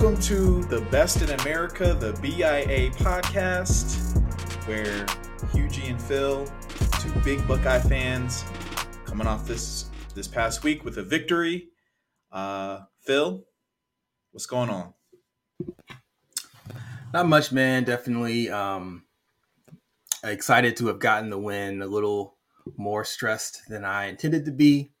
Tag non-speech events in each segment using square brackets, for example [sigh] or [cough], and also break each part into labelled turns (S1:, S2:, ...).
S1: Welcome to the Best in America, the BIA podcast, where Hughie and Phil, two big Buckeye fans, coming off this this past week with a victory. Uh, Phil, what's going on?
S2: Not much, man. Definitely um, excited to have gotten the win. A little more stressed than I intended to be.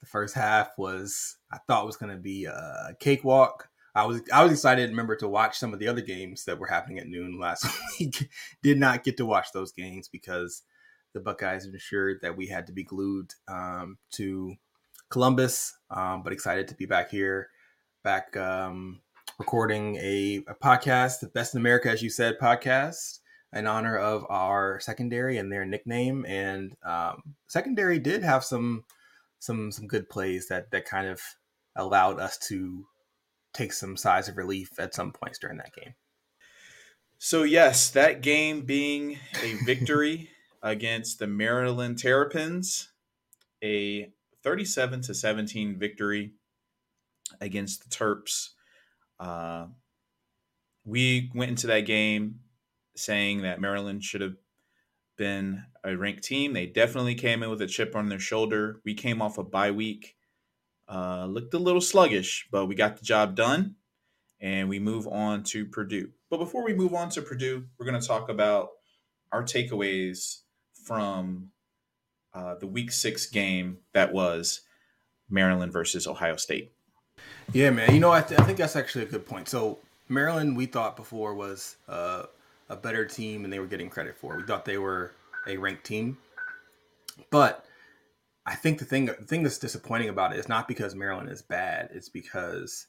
S2: The first half was I thought was going to be a cakewalk. I was I was excited. Remember to watch some of the other games that were happening at noon last [laughs] week. Did not get to watch those games because the Buckeyes ensured that we had to be glued um, to Columbus. Um, but excited to be back here, back um, recording a, a, podcast, the Best in America, as you said, podcast in honor of our secondary and their nickname. And um, secondary did have some some some good plays that that kind of allowed us to take some sighs of relief at some points during that game.
S1: So yes, that game being a victory [laughs] against the Maryland Terrapins, a 37 to 17 victory against the Terps. Uh, we went into that game saying that Maryland should have been a ranked team. They definitely came in with a chip on their shoulder. We came off a bye week uh, looked a little sluggish, but we got the job done and we move on to Purdue. But before we move on to Purdue, we're going to talk about our takeaways from uh, the week six game that was Maryland versus Ohio State.
S2: Yeah, man. You know, I, th- I think that's actually a good point. So, Maryland, we thought before was uh, a better team and they were getting credit for. We thought they were a ranked team. But I think the thing the thing that's disappointing about it is not because Maryland is bad. It's because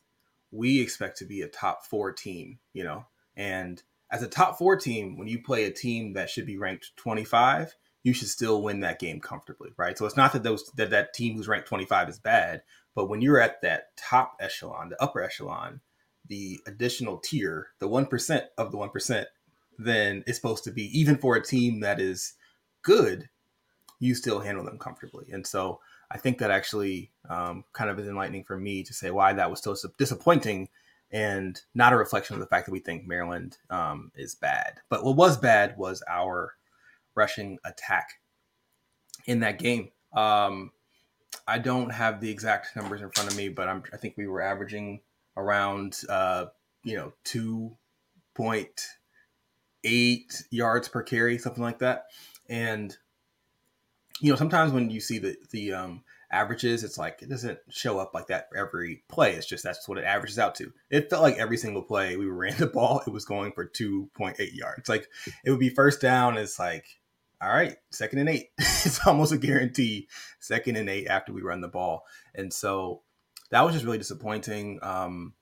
S2: we expect to be a top four team, you know. And as a top four team, when you play a team that should be ranked 25, you should still win that game comfortably, right? So it's not that those that that team who's ranked 25 is bad, but when you're at that top echelon, the upper echelon, the additional tier, the one percent of the one percent, then it's supposed to be even for a team that is good you still handle them comfortably. And so I think that actually um, kind of is enlightening for me to say why that was so disappointing and not a reflection of the fact that we think Maryland um, is bad. But what was bad was our rushing attack in that game. Um, I don't have the exact numbers in front of me, but I'm, I think we were averaging around, uh, you know, 2.8 yards per carry, something like that. And you know, sometimes when you see the the um, averages, it's like it doesn't show up like that every play. It's just that's what it averages out to. It felt like every single play we ran [laughs] the ball, it was going for two point eight yards. Like it would be first down. It's like, all right, second and eight. [laughs] it's almost a guarantee second and eight after we run the ball, and so that was just really disappointing. Um,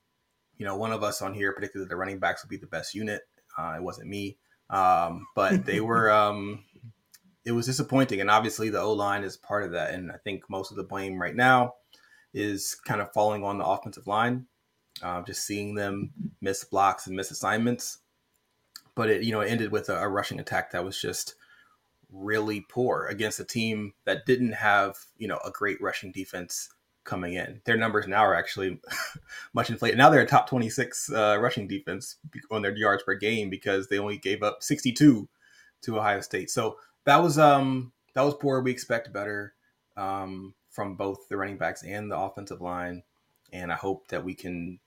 S2: you know, one of us on here predicted that the running backs would be the best unit. Uh, it wasn't me, um, but they [laughs] were. Um, it was disappointing, and obviously the O line is part of that. And I think most of the blame right now is kind of falling on the offensive line, uh, just seeing them miss blocks and miss assignments. But it you know ended with a, a rushing attack that was just really poor against a team that didn't have you know a great rushing defense coming in. Their numbers now are actually [laughs] much inflated. Now they're a top 26 uh, rushing defense on their yards per game because they only gave up 62 to Ohio State. So that was um that was poor. We expect better um, from both the running backs and the offensive line, and I hope that we can.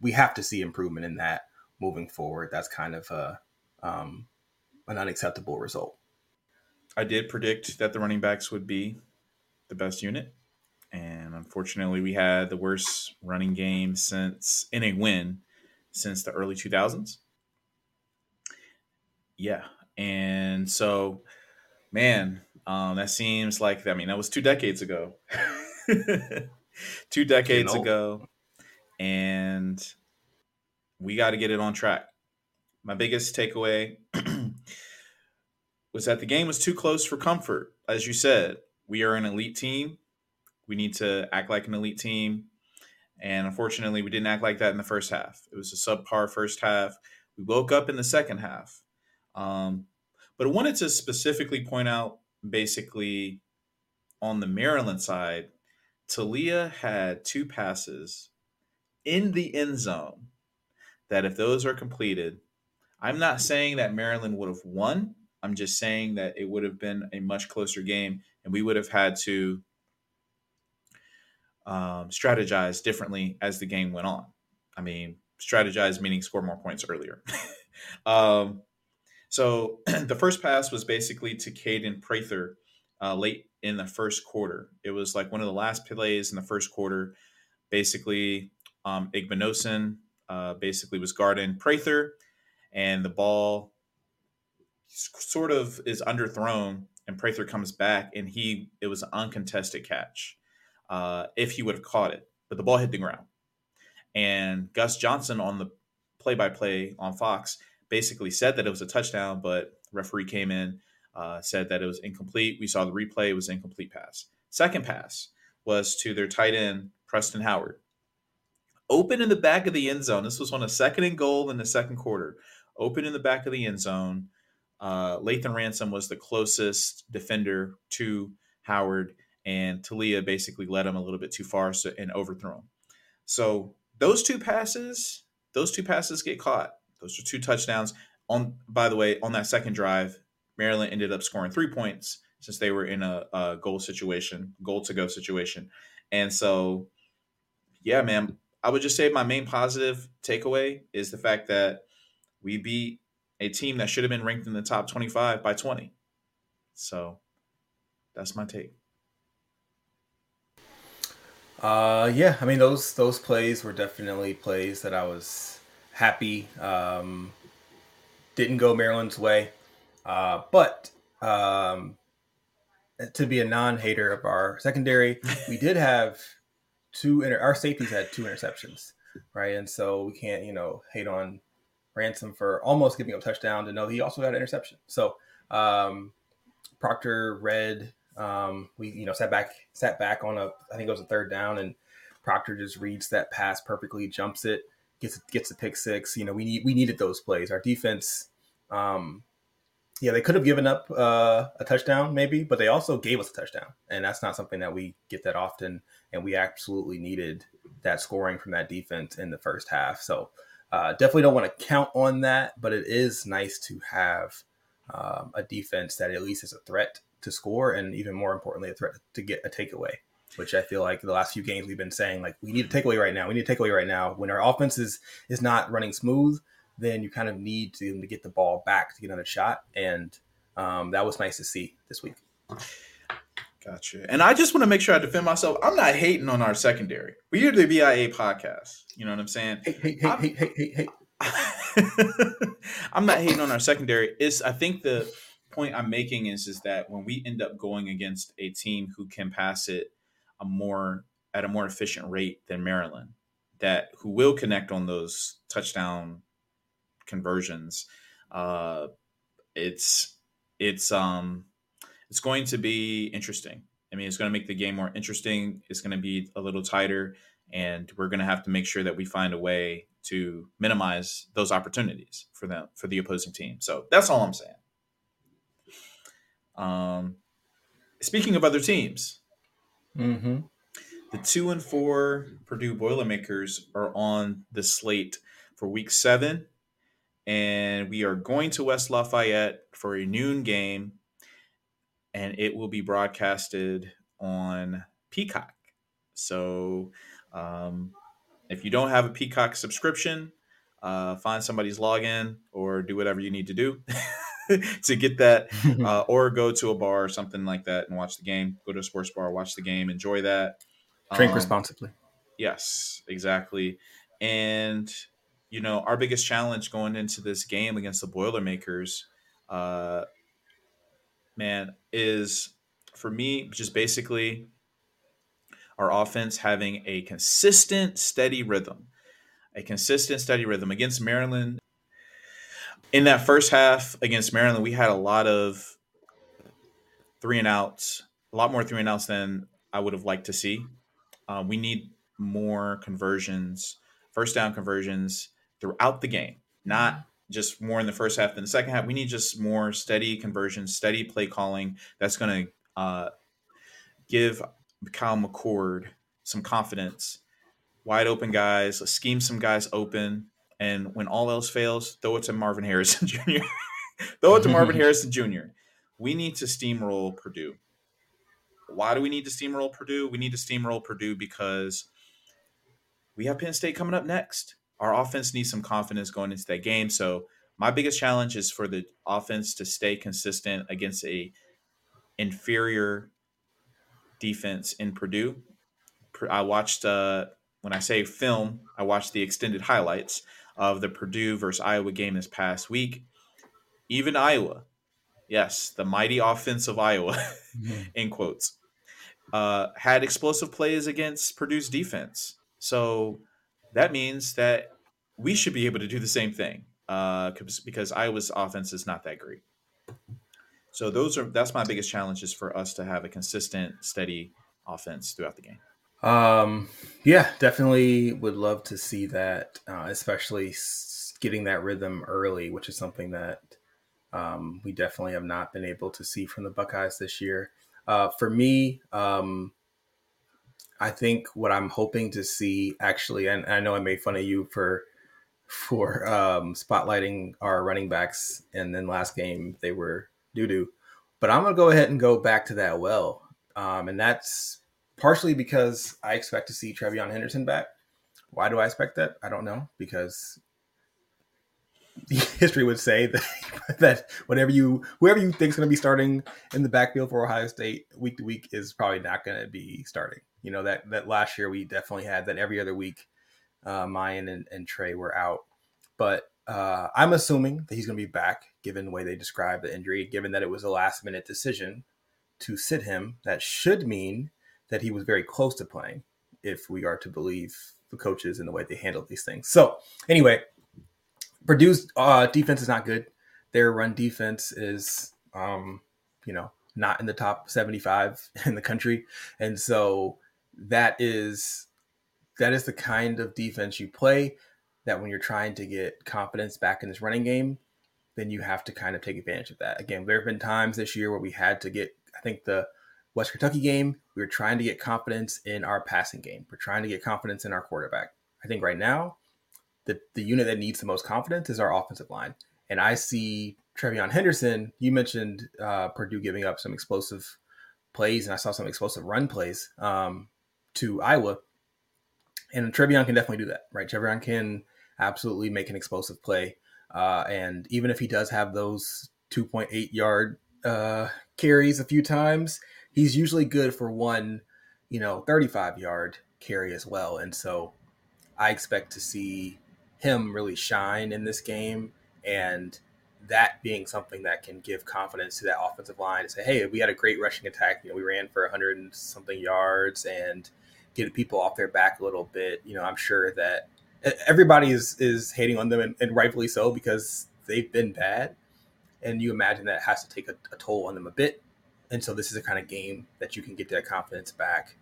S2: We have to see improvement in that moving forward. That's kind of a um, an unacceptable result.
S1: I did predict that the running backs would be the best unit, and unfortunately, we had the worst running game since in a win since the early two thousands. Yeah, and so, man, um, that seems like I mean that was two decades ago. [laughs] two decades ago, and we got to get it on track. My biggest takeaway [clears throat] was that the game was too close for comfort. As you said, we are an elite team. We need to act like an elite team. And unfortunately, we didn't act like that in the first half. It was a subpar first half. We woke up in the second half. Um, but I wanted to specifically point out basically on the Maryland side, Taulia had two passes in the end zone that if those are completed, I'm not saying that Maryland would have won. I'm just saying that it would have been a much closer game, and we would have had to um, strategize differently as the game went on. I mean, strategize meaning score more points earlier. [laughs] um, so [clears throat] the first pass was basically to Kaden Prather uh, late in the first quarter. It was like one of the last plays in the first quarter. Basically, um, Igbinosun uh, basically was guarding Prather, and the ball sort of is underthrown, and Prather comes back, and he it was an uncontested catch. Uh, if he would have caught it, but the ball hit the ground, and Gus Johnson on the play-by-play on Fox basically said that it was a touchdown, but referee came in, uh, said that it was incomplete. We saw the replay; it was incomplete pass. Second pass was to their tight end Preston Howard open in the back of the end zone. This was on a second and goal in the second quarter. Open in the back of the end zone. Uh, Lathan Ransom was the closest defender to Howard, and Taulia basically led him a little bit too far so, and overthrew him. So those two passes, those two passes get caught. Those are two touchdowns. On by the way, on that second drive, Maryland ended up scoring three points since they were in a, a goal situation, goal to go situation, and so yeah, man, I would just say my main positive takeaway is the fact that we beat a team that should have been ranked in the top 25 by 20. So that's my take.
S2: Uh, yeah, I mean those those plays were definitely plays that I was happy um, didn't go Maryland's way, uh, but um, to be a non-hater of our secondary, [laughs] we did have two inter- our safeties had two interceptions, right? And so we can't, you know, hate on Ransom for almost giving up a touchdown to know he also had an interception. So um, Proctor read, um, we you know sat back sat back on a I think it was a third down, and Proctor just reads that pass perfectly, jumps it, gets gets the pick six. You know we need we needed those plays. Our defense. Um, yeah, they could have given up uh, a touchdown maybe, but they also gave us a touchdown, and that's not something that we get that often. And we absolutely needed that scoring from that defense in the first half. So uh, definitely don't want to count on that, but it is nice to have um, a defense that at least is a threat to score, and even more importantly, a threat to get a takeaway. Which I feel like the last few games we've been saying, like we need a takeaway right now. We need a takeaway right now. When our offense is is not running smooth, then you kind of need to, to get the ball back to get another shot. And um, that was nice to see this week.
S1: Gotcha. And I just want to make sure I defend myself. I'm not hating on our secondary. We are the BIA podcast. You know what I'm saying?
S2: Hey, hey, hey, I'm, hey, hey, hey, hey. [laughs]
S1: I'm not hating on our secondary. Is I think the point I'm making is is that when we end up going against a team who can pass it a more at a more efficient rate than Maryland, that who will connect on those touchdown conversions. Uh, it's it's um it's going to be interesting. I mean, it's going to make the game more interesting. It's going to be a little tighter, and we're going to have to make sure that we find a way to minimize those opportunities for them for the opposing team. So that's all I'm saying. Um, speaking of other teams,
S2: mm-hmm.
S1: the two and four Purdue Boilermakers are on the slate for Week Seven and we are going to West Lafayette for a noon game, and it will be broadcasted on Peacock. So, um, if you don't have a Peacock subscription, uh, find somebody's login or do whatever you need to do [laughs] [laughs] to get that, [laughs] uh, or go to a bar or something like that and watch the game. Go to a sports bar, watch the game, enjoy that.
S2: Drink um, responsibly.
S1: Yes, exactly. And you know, our biggest challenge going into this game against the Boilermakers, uh, man, is for me just basically our offense having a consistent, steady rhythm. A consistent, steady rhythm against Maryland. In that first half against Maryland, we had a lot of three and outs, a lot more three and outs than I would have liked to see. Uh, we need more conversions, first down conversions, throughout the game, not just more in the first half than the second half. We need just more steady conversions, steady play calling that's going to uh, give Kyle McCord some confidence. Wide open guys, scheme some guys open. And when all else fails, throw it to Marvin Harrison [laughs] Jr. throw it to Marvin [laughs] Harrison Jr. We need to steamroll Purdue. Why do we need to steamroll Purdue? We need to steamroll Purdue because we have Penn State coming up next. Our offense needs some confidence going into that game. So my biggest challenge is for the offense to stay consistent against a inferior defense in Purdue. I watched uh, when I say film, I watched the extended highlights of the Purdue versus Iowa game this past week. Even Iowa, yes, the mighty offense of Iowa, mm-hmm. [laughs] in quotes, uh, had explosive plays against Purdue's defense. So that means that we should be able to do the same thing uh, because Iowa's offense is not that great. So those are that's my biggest challenge is for us to have a consistent, steady offense throughout the game.
S2: Um, yeah, definitely would love to see that, uh, especially getting that rhythm early, which is something that um, we definitely have not been able to see from the Buckeyes this year. Uh, for me, um, I think what I'm hoping to see actually, and I know I made fun of you for for um, spotlighting our running backs, and then last game they were doo doo, but I'm gonna go ahead and go back to that well, um, and that's partially because I expect to see TreVeyon Henderson back. Why do I expect that? I don't know because [laughs] history would say that [laughs] that whatever you whoever you think is going to be starting in the backfield for Ohio State week to week is probably not going to be starting. You know that that last year we definitely had that every other week. Uh, Miyan and, and Trey were out, but uh, I'm assuming that he's going to be back, given the way they described the injury. Given that it was a last minute decision to sit him, that should mean that he was very close to playing, if we are to believe the coaches and the way they handle these things. So, anyway, Purdue's uh, defense is not good. Their run defense is, um, you know, not in the top 75 [laughs] in the country. And so that is that is the kind of defense you play that when you're trying to get confidence back in this running game, then you have to kind of take advantage of that. Again, there have been times this year where we had to get, I think the West Kentucky game, we were trying to get confidence in our passing game. We're trying to get confidence in our quarterback. I think right now, the, the unit that needs the most confidence is our offensive line. And I see TreVeyon Henderson. You mentioned uh, Purdue giving up some explosive plays, and I saw some explosive run plays um, to Iowa. And TreVeyon can definitely do that, right? TreVeyon can absolutely make an explosive play. Uh, and even if he does have those 2.8 yard uh, carries a few times, he's usually good for one, you know, 35 yard carry as well. And so I expect to see him really shine in this game and that being something that can give confidence to that offensive line to say, hey, we had a great rushing attack. You know, we ran for 100 and something yards and get people off their back a little bit. You know, I'm sure that everybody is is hating on them and, and rightfully so because they've been bad. And you imagine that has to take a, a toll on them a bit. And so this is a kind of game that you can get that confidence back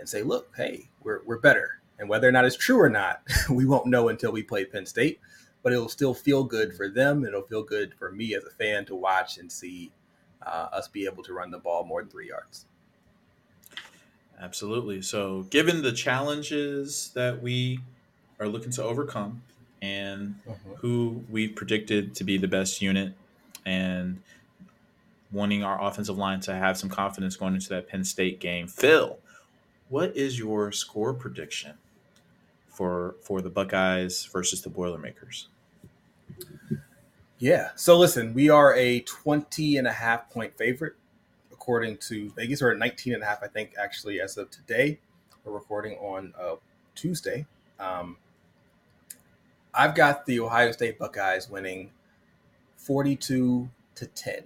S2: and say, look, hey, we're, we're better. And whether or not it's true or not, [laughs] we won't know until we play Penn State. But it'll still feel good for them. It'll feel good for me as a fan to watch and see uh, us be able to run the ball more than three yards.
S1: Absolutely. So, given the challenges that we are looking to overcome and uh-huh. who we predicted to be the best unit and wanting our offensive line to have some confidence going into that Penn State game. Phil, what is your score prediction for for the Buckeyes versus the Boilermakers?
S2: Yeah. So listen, we are a 20 and a half point favorite according to Vegas or 19 and a half I think actually as of today. We're recording on uh, Tuesday. Um, I've got the Ohio State Buckeyes winning 42 to 10.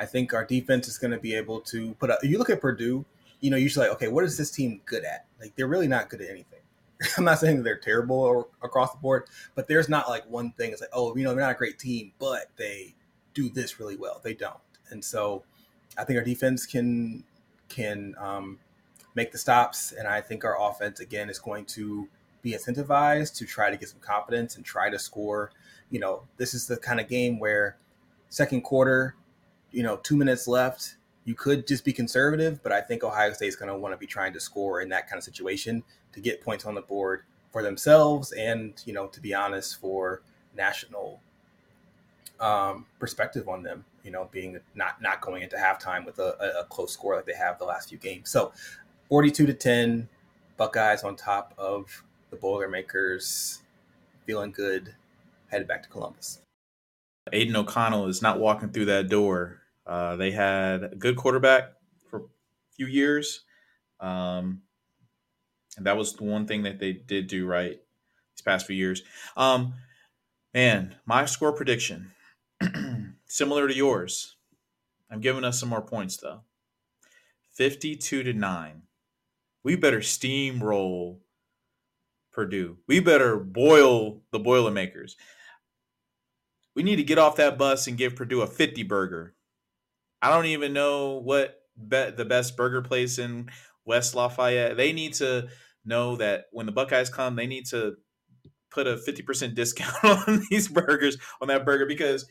S2: I think our defense is going to be able to put up. You look at Purdue, you know, usually like, okay, what is this team good at? Like, they're really not good at anything. [laughs] I'm not saying that they're terrible or, across the board, but there's not like one thing. It's like, oh, you know, they're not a great team, but they do this really well. They don't, and so I think our defense can can um, make the stops, and I think our offense again is going to be incentivized to try to get some confidence and try to score. You know, this is the kind of game where second quarter you know, two minutes left. You could just be conservative, but I think Ohio State is going to want to be trying to score in that kind of situation to get points on the board for themselves and you know to be honest for national um, perspective on them you know being not not going into halftime with a, a close score like they have the last few games so 42 to 10 buckeyes on top of the boilermakers feeling good headed back to columbus
S1: Aidan O'Connell is not walking through that door. Uh, they had a good quarterback for a few years. Um, and that was the one thing that they did do right these past few years. Um, man, my score prediction, [clears throat] similar to yours. I'm giving us some more points though. 52 to 9. We better steamroll Purdue. We better boil the Boilermakers we need to get off that bus and give Purdue a 50 burger. I don't even know what be- the best burger place in West Lafayette. They need to know that when the Buckeyes come, they need to put a 50% discount [laughs] on these burgers, on that burger, because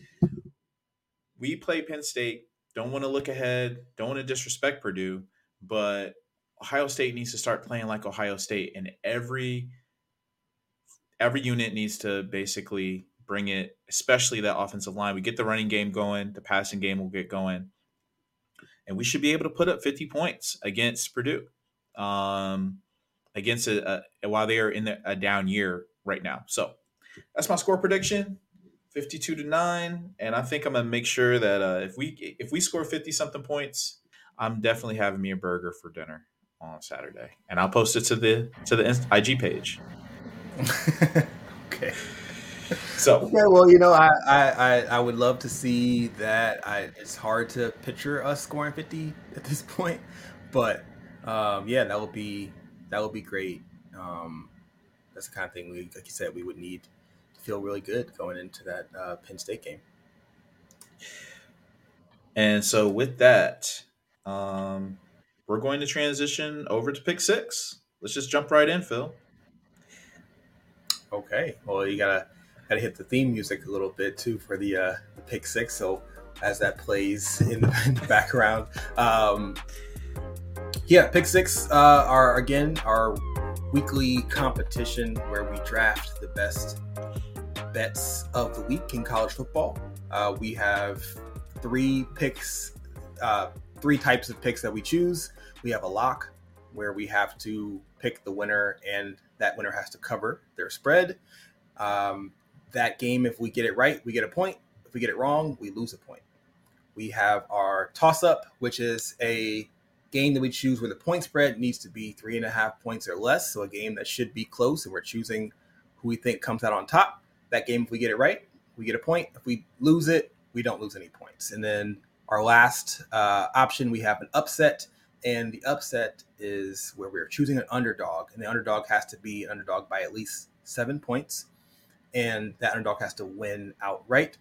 S1: we play Penn State. Don't want to look ahead, don't want to disrespect Purdue, but Ohio State needs to start playing like Ohio State, and every every unit needs to basically bring it, especially that offensive line. We get the running game going, the passing game will get going, and we should be able to put up 50 points against Purdue. Um, against a, a while they are in the, a down year right now. So that's my score prediction. 52 to 9 and i think i'm gonna make sure that uh, if we if we score 50 something points i'm definitely having me a burger for dinner on saturday and i'll post it to the to the ig page [laughs]
S2: okay [laughs]
S1: so
S2: okay, well, you know, I, I I would love to see that. I it's hard to picture us scoring fifty at this point, but um, yeah, that would be that would be great. Um, that's the kind of thing we, like you said, we would need to feel really good going into that uh, Penn State game.
S1: And so, with that, um, we're going to transition over to pick six. Let's just jump right in, Phil.
S2: Okay. Well, you gotta got to hit the theme music a little bit too for the, uh, pick six. So as that plays [laughs] in the, in the background, um, yeah, pick six uh, are again our weekly competition where we draft the best bets of the week in college football. Uh, we have three picks, uh, three types of picks that we choose. We have a lock where we have to pick the winner, and that winner has to cover their spread. Um, that game, if we get it right, we get a point. If we get it wrong, we lose a point. We have our toss up, which is a game that we choose where the point spread needs to be three and a half points or less. So a game that should be close, and we're choosing who we think comes out on top. That game, if we get it right, we get a point. If we lose it, we don't lose any points. And then our last uh, option, we have an upset. And the upset is where we're choosing an underdog, and the underdog has to be an underdog by at least seven points and that underdog has to win outright.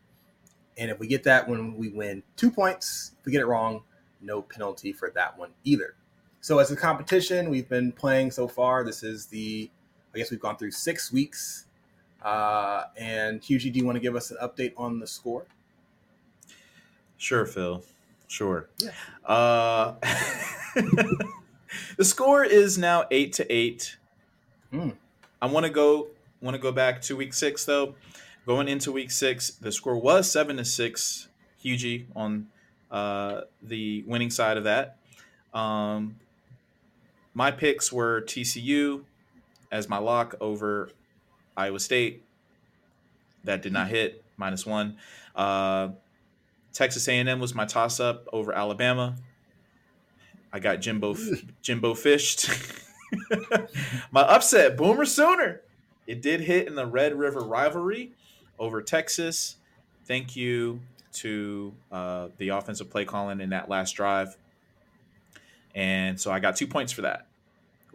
S2: And if we get that when we win two points, if we get it wrong, no penalty for that one either. So as a competition, we've been playing so far. This is the, I guess we've gone through six weeks. Uh, and Hughie, do you want to give us an update on the score?
S1: Sure, Phil. Sure. Yeah. Uh, [laughs] the score is now eight to eight. Mm. I want to go want to go back to week six though. Going into week six, the score was seven to six. Hugie on uh, the winning side of that. Um, my picks were TCU as my lock over Iowa State. That did not hit minus one. Uh, Texas A&M was my toss up over Alabama. I got Jimbo [laughs] Jimbo fished. [laughs] my upset, Boomer Sooner it did hit in the Red River rivalry over Texas. Thank you to uh, the offensive play calling in that last drive. And so I got two points for that,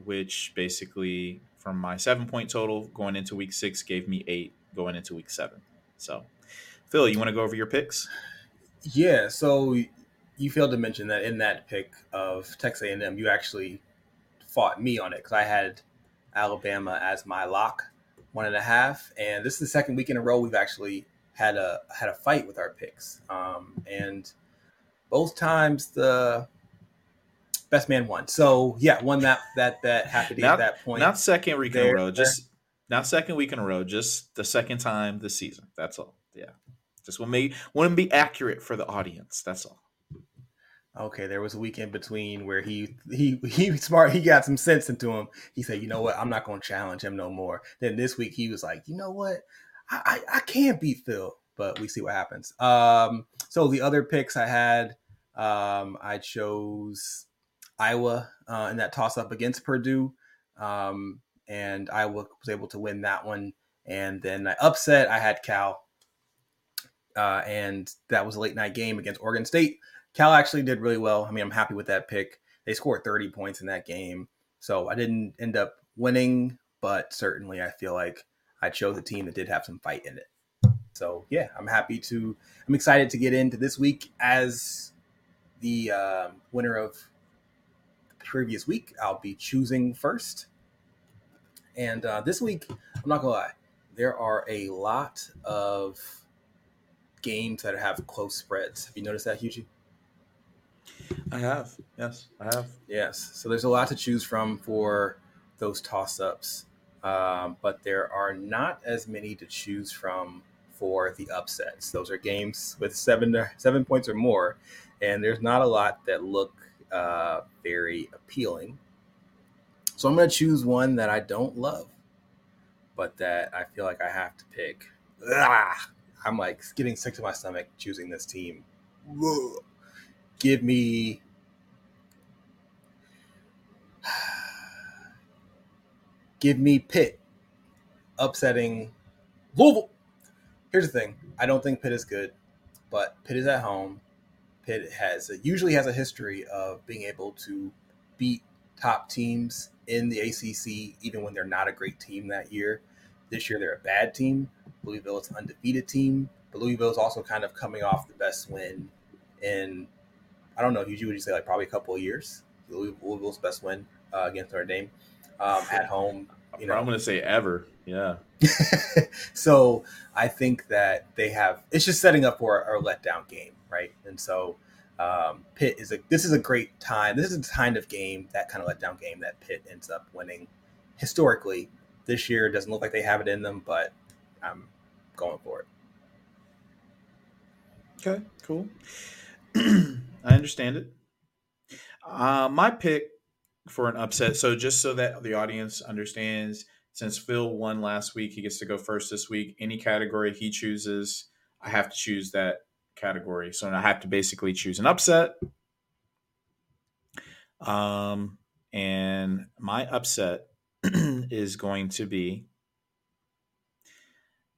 S1: which basically from my seven point total going into week six gave me eight going into week seven. So, Phil, you want to go over your picks?
S2: Yeah. So you failed to mention that in that pick of Texas A&M, you actually fought me on it because I had Alabama as my lock one and a half, and this is the second week in a row we've actually had a had a fight with our picks, um, and both times the best man won. So yeah, won that that bet. Happy to
S1: not,
S2: get that point.
S1: Not second week in a row, just Not second week in a row, just the second time this season. That's all. Yeah. Just want to want to be accurate for the audience. That's all.
S2: Okay, there was a week in between where he he [laughs] he smart. He got some sense into him. He said, "You know what? I'm not going to challenge him no more." Then this week he was like, "You know what? I I, I can't beat Phil." But we see what happens. Um, so the other picks I had, um, I chose Iowa uh, in that toss up against Purdue, um, and Iowa was able to win that one. And then I upset. I had Cal, uh, and that was a late night game against Oregon State. Cal actually did really well. I mean, I'm happy with that pick. They scored 30 points in that game, so I didn't end up winning, but certainly I feel like I chose a team that did have some fight in it. So yeah, I'm happy to. I'm excited to get into this week as the uh, winner of the previous week. I'll be choosing first, and uh, this week I'm not gonna lie, there are a lot of games that have close spreads. Have you noticed that, Hughie?
S1: I have. Yes, I have.
S2: Yes. So there's a lot to choose from for those toss ups, um, but there are not as many to choose from for the upsets. Those are games with seven seven points or more, and there's not a lot that look uh, very appealing. So I'm going to choose one that I don't love, but that I feel like I have to pick. I'm like getting sick to my stomach choosing this team. Ugh! Give me. Give me Pitt upsetting Louisville here's the thing: I don't think Pitt is good, but Pitt is at home. Pitt has usually has a history of being able to beat top teams in the ACC, even when they're not a great team that year. This year they're a bad team. Louisville is an undefeated team, but Louisville is also kind of coming off the best win in I don't know. Usually, would you say like probably a couple of years? Louisville's best win uh, against Notre Dame um, at home. [laughs]
S1: You know, I'm going to say ever. Yeah. [laughs]
S2: so I think that they have. It's just setting up for a, a letdown game, right? And so um, Pitt is a. This is a great time. This is the kind of game, that kind of letdown game that Pitt ends up winning. Historically, this year doesn't look like they have it in them, but I'm going for it.
S1: Okay, cool. [clears throat] I understand it. Uh, my pick for an upset. So just so that the audience understands, since Phil won last week, he gets to go first this week. Any category he chooses, I have to choose that category. So I have to basically choose an upset. Um, and my upset [clears throat] is going to be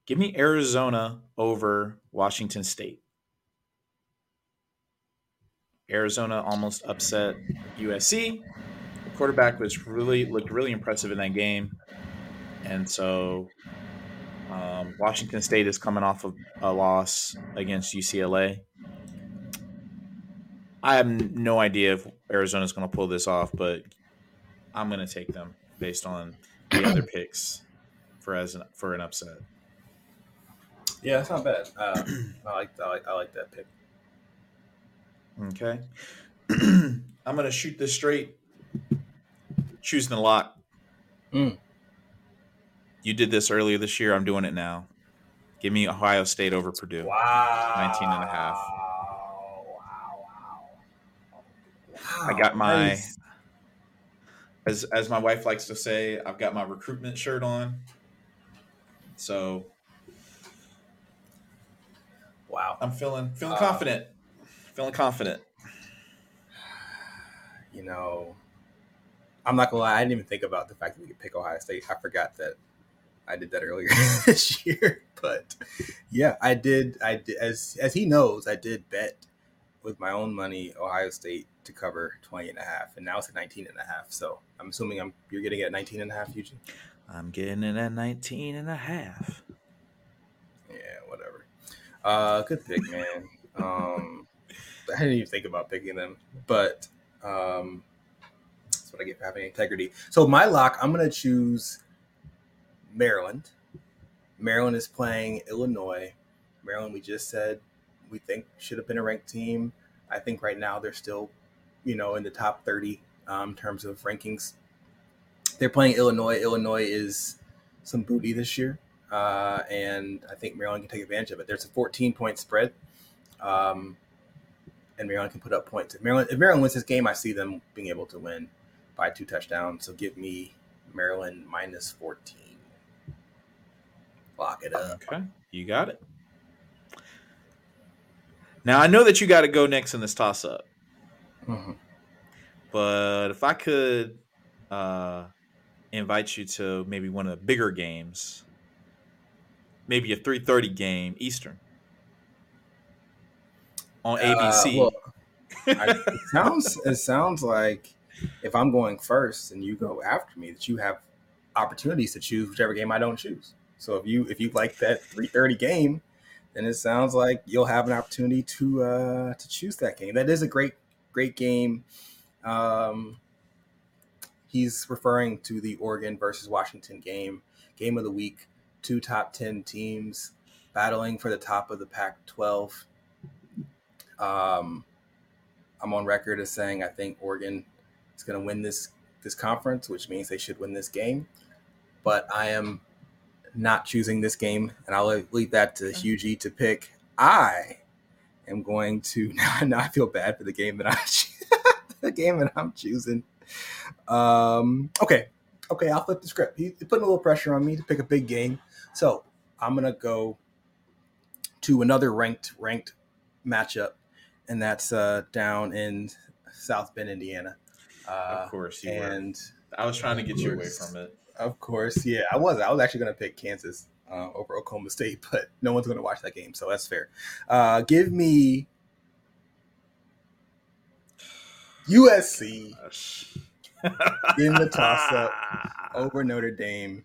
S1: give me Arizona over Washington State. Arizona almost upset USC The quarterback was really looked really impressive in that game, and so um, Washington State is coming off of a loss against UCLA. I have no idea if Arizona is going to pull this off, but I'm going to take them based on the other [clears throat] picks for as an, for an upset.
S2: Yeah, that's not bad. Uh, [clears throat] I like I like I like that pick.
S1: Okay, [clears throat] I'm going to shoot this straight choosing the lock. Mm. You did this earlier this year. I'm doing it now. Give me Ohio State over Purdue.
S2: Wow.
S1: 19 and a half. Wow. I got my nice. as as my wife likes to say, I've got my recruitment shirt on. So
S2: Wow.
S1: I'm feeling feeling uh, confident. Feeling confident.
S2: You know, I'm not gonna lie, I didn't even think about the fact that we could pick Ohio State. I forgot that I did that earlier [laughs] this year. But yeah, I did. I did, as as he knows, I did bet with my own money Ohio State to cover 20 and a half, and now it's at 19 and a half. So I'm assuming I'm you're getting it at 19 and a half, Eugene.
S1: I'm getting it at 19 and a half.
S2: Yeah, whatever. Uh, good pick, man. um, I didn't even think about picking them, but um, that's what I get for having integrity. So my lock, I'm going to choose Maryland. Maryland is playing Illinois. Maryland, we just said we think should have been a ranked team. I think right now they're still, you know, in the top 30 um, in terms of rankings. They're playing Illinois. Illinois is some booty this year, uh, and I think Maryland can take advantage of it. There's a 14 point spread, um, and Maryland can put up points. If Maryland, if Maryland wins this game, I see them being able to win by two touchdowns. So give me Maryland minus 14. Lock it up.
S1: Okay, you got it. Now I know that you got to go next in this toss up,
S2: Mm-hmm.
S1: but if I could uh, invite you to maybe one of the bigger games, maybe a three thirty game Eastern on ABC.
S2: Uh, well, [laughs] I, it sounds it sounds like if I'm going first and you go after me, that you have opportunities to choose whichever game I don't choose. So if you if you like that 3:30 game, then it sounds like you'll have an opportunity to uh, to choose that game. That is a great great game. Um, he's referring to the Oregon versus Washington game, game of the week. Two top ten teams battling for the top of the Pac-12. Um, I'm on record as saying I think Oregon is going to win this this conference, which means they should win this game. But I am not choosing this game, and I'll leave that to Hugh G to pick. I am going to [laughs] now. Now I feel bad for the game that I [laughs] [laughs] the game that I'm choosing. Um, okay, okay, I'll flip the script. He's putting a little pressure on me to pick a big game, so I'm gonna go to another ranked ranked matchup, and that's uh, down in South Bend, Indiana. Uh,
S1: of course, you
S2: and
S1: were. I was trying to get you away from it.
S2: of course, yeah, I was. I was actually going to pick Kansas uh, over Oklahoma State, [laughs] but no one's going to watch that game, so that's fair. Uh, give me USC in the toss up [laughs] over Notre Dame.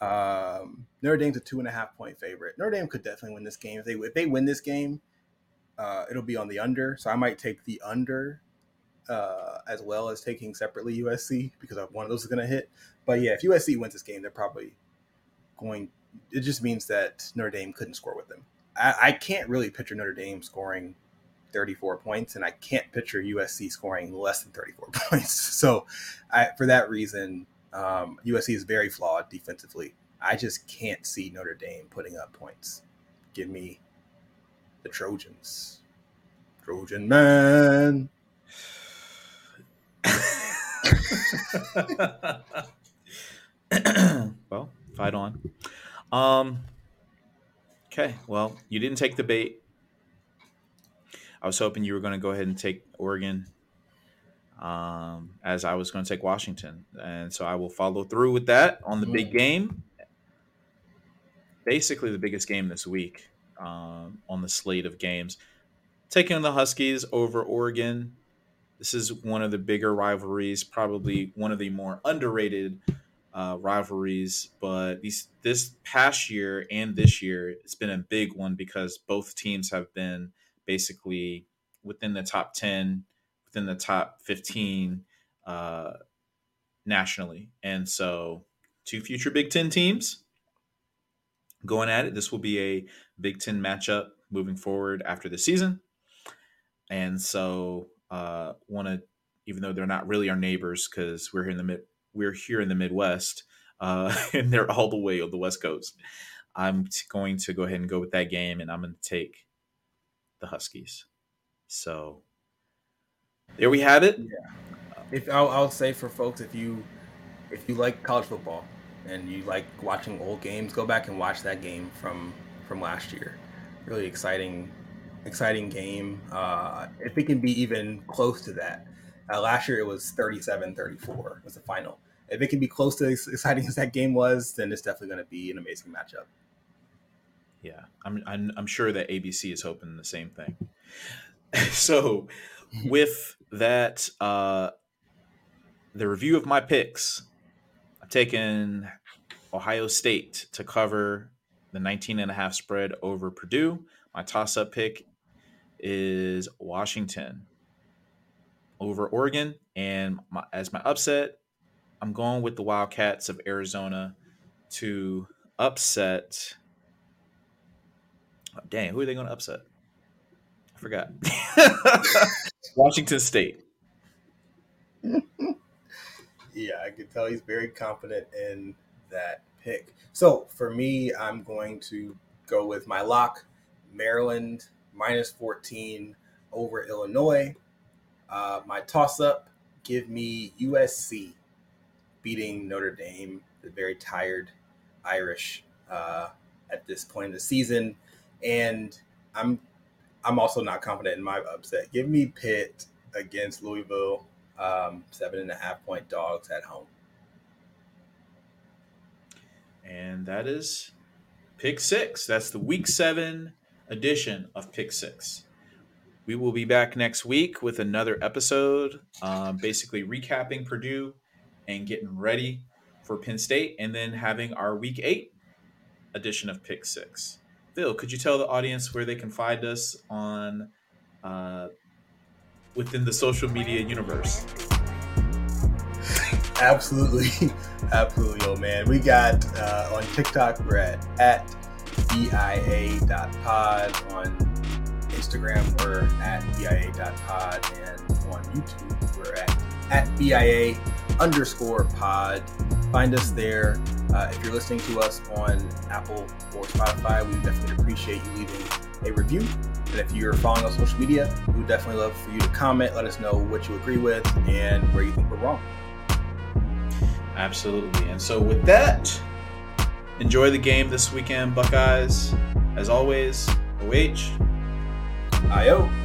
S2: Um, Notre Dame's a two and a half point favorite. Notre Dame could definitely win this game. If they if they win this game, uh, it'll be on the under. So I might take the under uh, as well as taking separately USC because one of those is going to hit. But yeah, if USC wins this game, they're probably going. It just means that Notre Dame couldn't score with them. I, I can't really picture Notre Dame scoring 34 points, and I can't picture USC scoring less than 34 [laughs] points. So, I, for that reason, um, USC is very flawed defensively. I just can't see Notre Dame putting up points. Give me the Trojans. Trojan man.
S1: well, fight on. Um. Okay. Well, you didn't take the bait. I was hoping you were going to go ahead and take Oregon, um, as I was going to take Washington, and so I will follow through with that on the big game. Basically, the biggest game this week um, on the slate of games. Taking the Huskies over Oregon. This is one of the bigger rivalries, probably one of the more underrated uh, rivalries. But these this past year and this year, it's been a big one because both teams have been basically within the top ten, within the top fifteen uh, nationally, and so two future Big Ten teams going at it. This will be a Big Ten matchup moving forward after the season, and so uh, want to, even though they're not really our neighbors because we're here in the mid, we're here in the Midwest, uh, [laughs] and they're all the way on the West Coast. I'm t- going to go ahead and go with that game, and I'm going to take the Huskies. So there we have it.
S2: If I'll, I'll say for folks, if you if you like college football and you like watching old games, go back and watch that game from from last year. Really exciting, exciting game. Uh, if it can be even close to that, uh, last year it was 37-34 was the final. If it can be close to as exciting [laughs] as that game was, then it's definitely going to be an amazing matchup.
S1: Yeah, I'm, I'm I'm sure that ABC is hoping the same thing. [laughs] so, [laughs] with that, uh, the review of my picks, taken Ohio State to cover the 19 and a half spread over Purdue. My toss up pick is Washington over Oregon. And my, as my upset, I'm going with the Wildcats of Arizona to upset. Oh, dang, who are they going to upset? I forgot. [laughs] Washington State. [laughs]
S2: Yeah, I can tell he's very confident in that pick. So for me, I'm going to go with my lock, Maryland minus 14 over Illinois. Uh, my toss up, give me USC beating Notre Dame, the very tired Irish uh, at this point in the season. And I'm I'm also not confident in my upset. Give me Pitt against Louisville, um, seven and a half point dogs at home.
S1: And that is Pick Six. That's the Week Seven edition of Pick Six. We will be back next week with another episode, um, basically recapping Purdue and getting ready for Penn State, and then having our Week Eight edition of Pick Six. Phil, could you tell the audience where they can find us on uh, within the social media universe? [laughs]
S2: Absolutely, [laughs] absolutely, old man. We got uh, on TikTok we're at at bia.pod on Instagram we're at bia.pod and on YouTube we're at at bia underscore pod. Find us there. Uh, if you're listening to us on Apple or Spotify, we definitely appreciate you leaving a review. And if you're following us on social media, we would definitely love for you to comment, let us know what you agree with and where you think we're wrong.
S1: Absolutely. And so, with that, enjoy the game this weekend, Buckeyes. As always, OH.
S2: IO.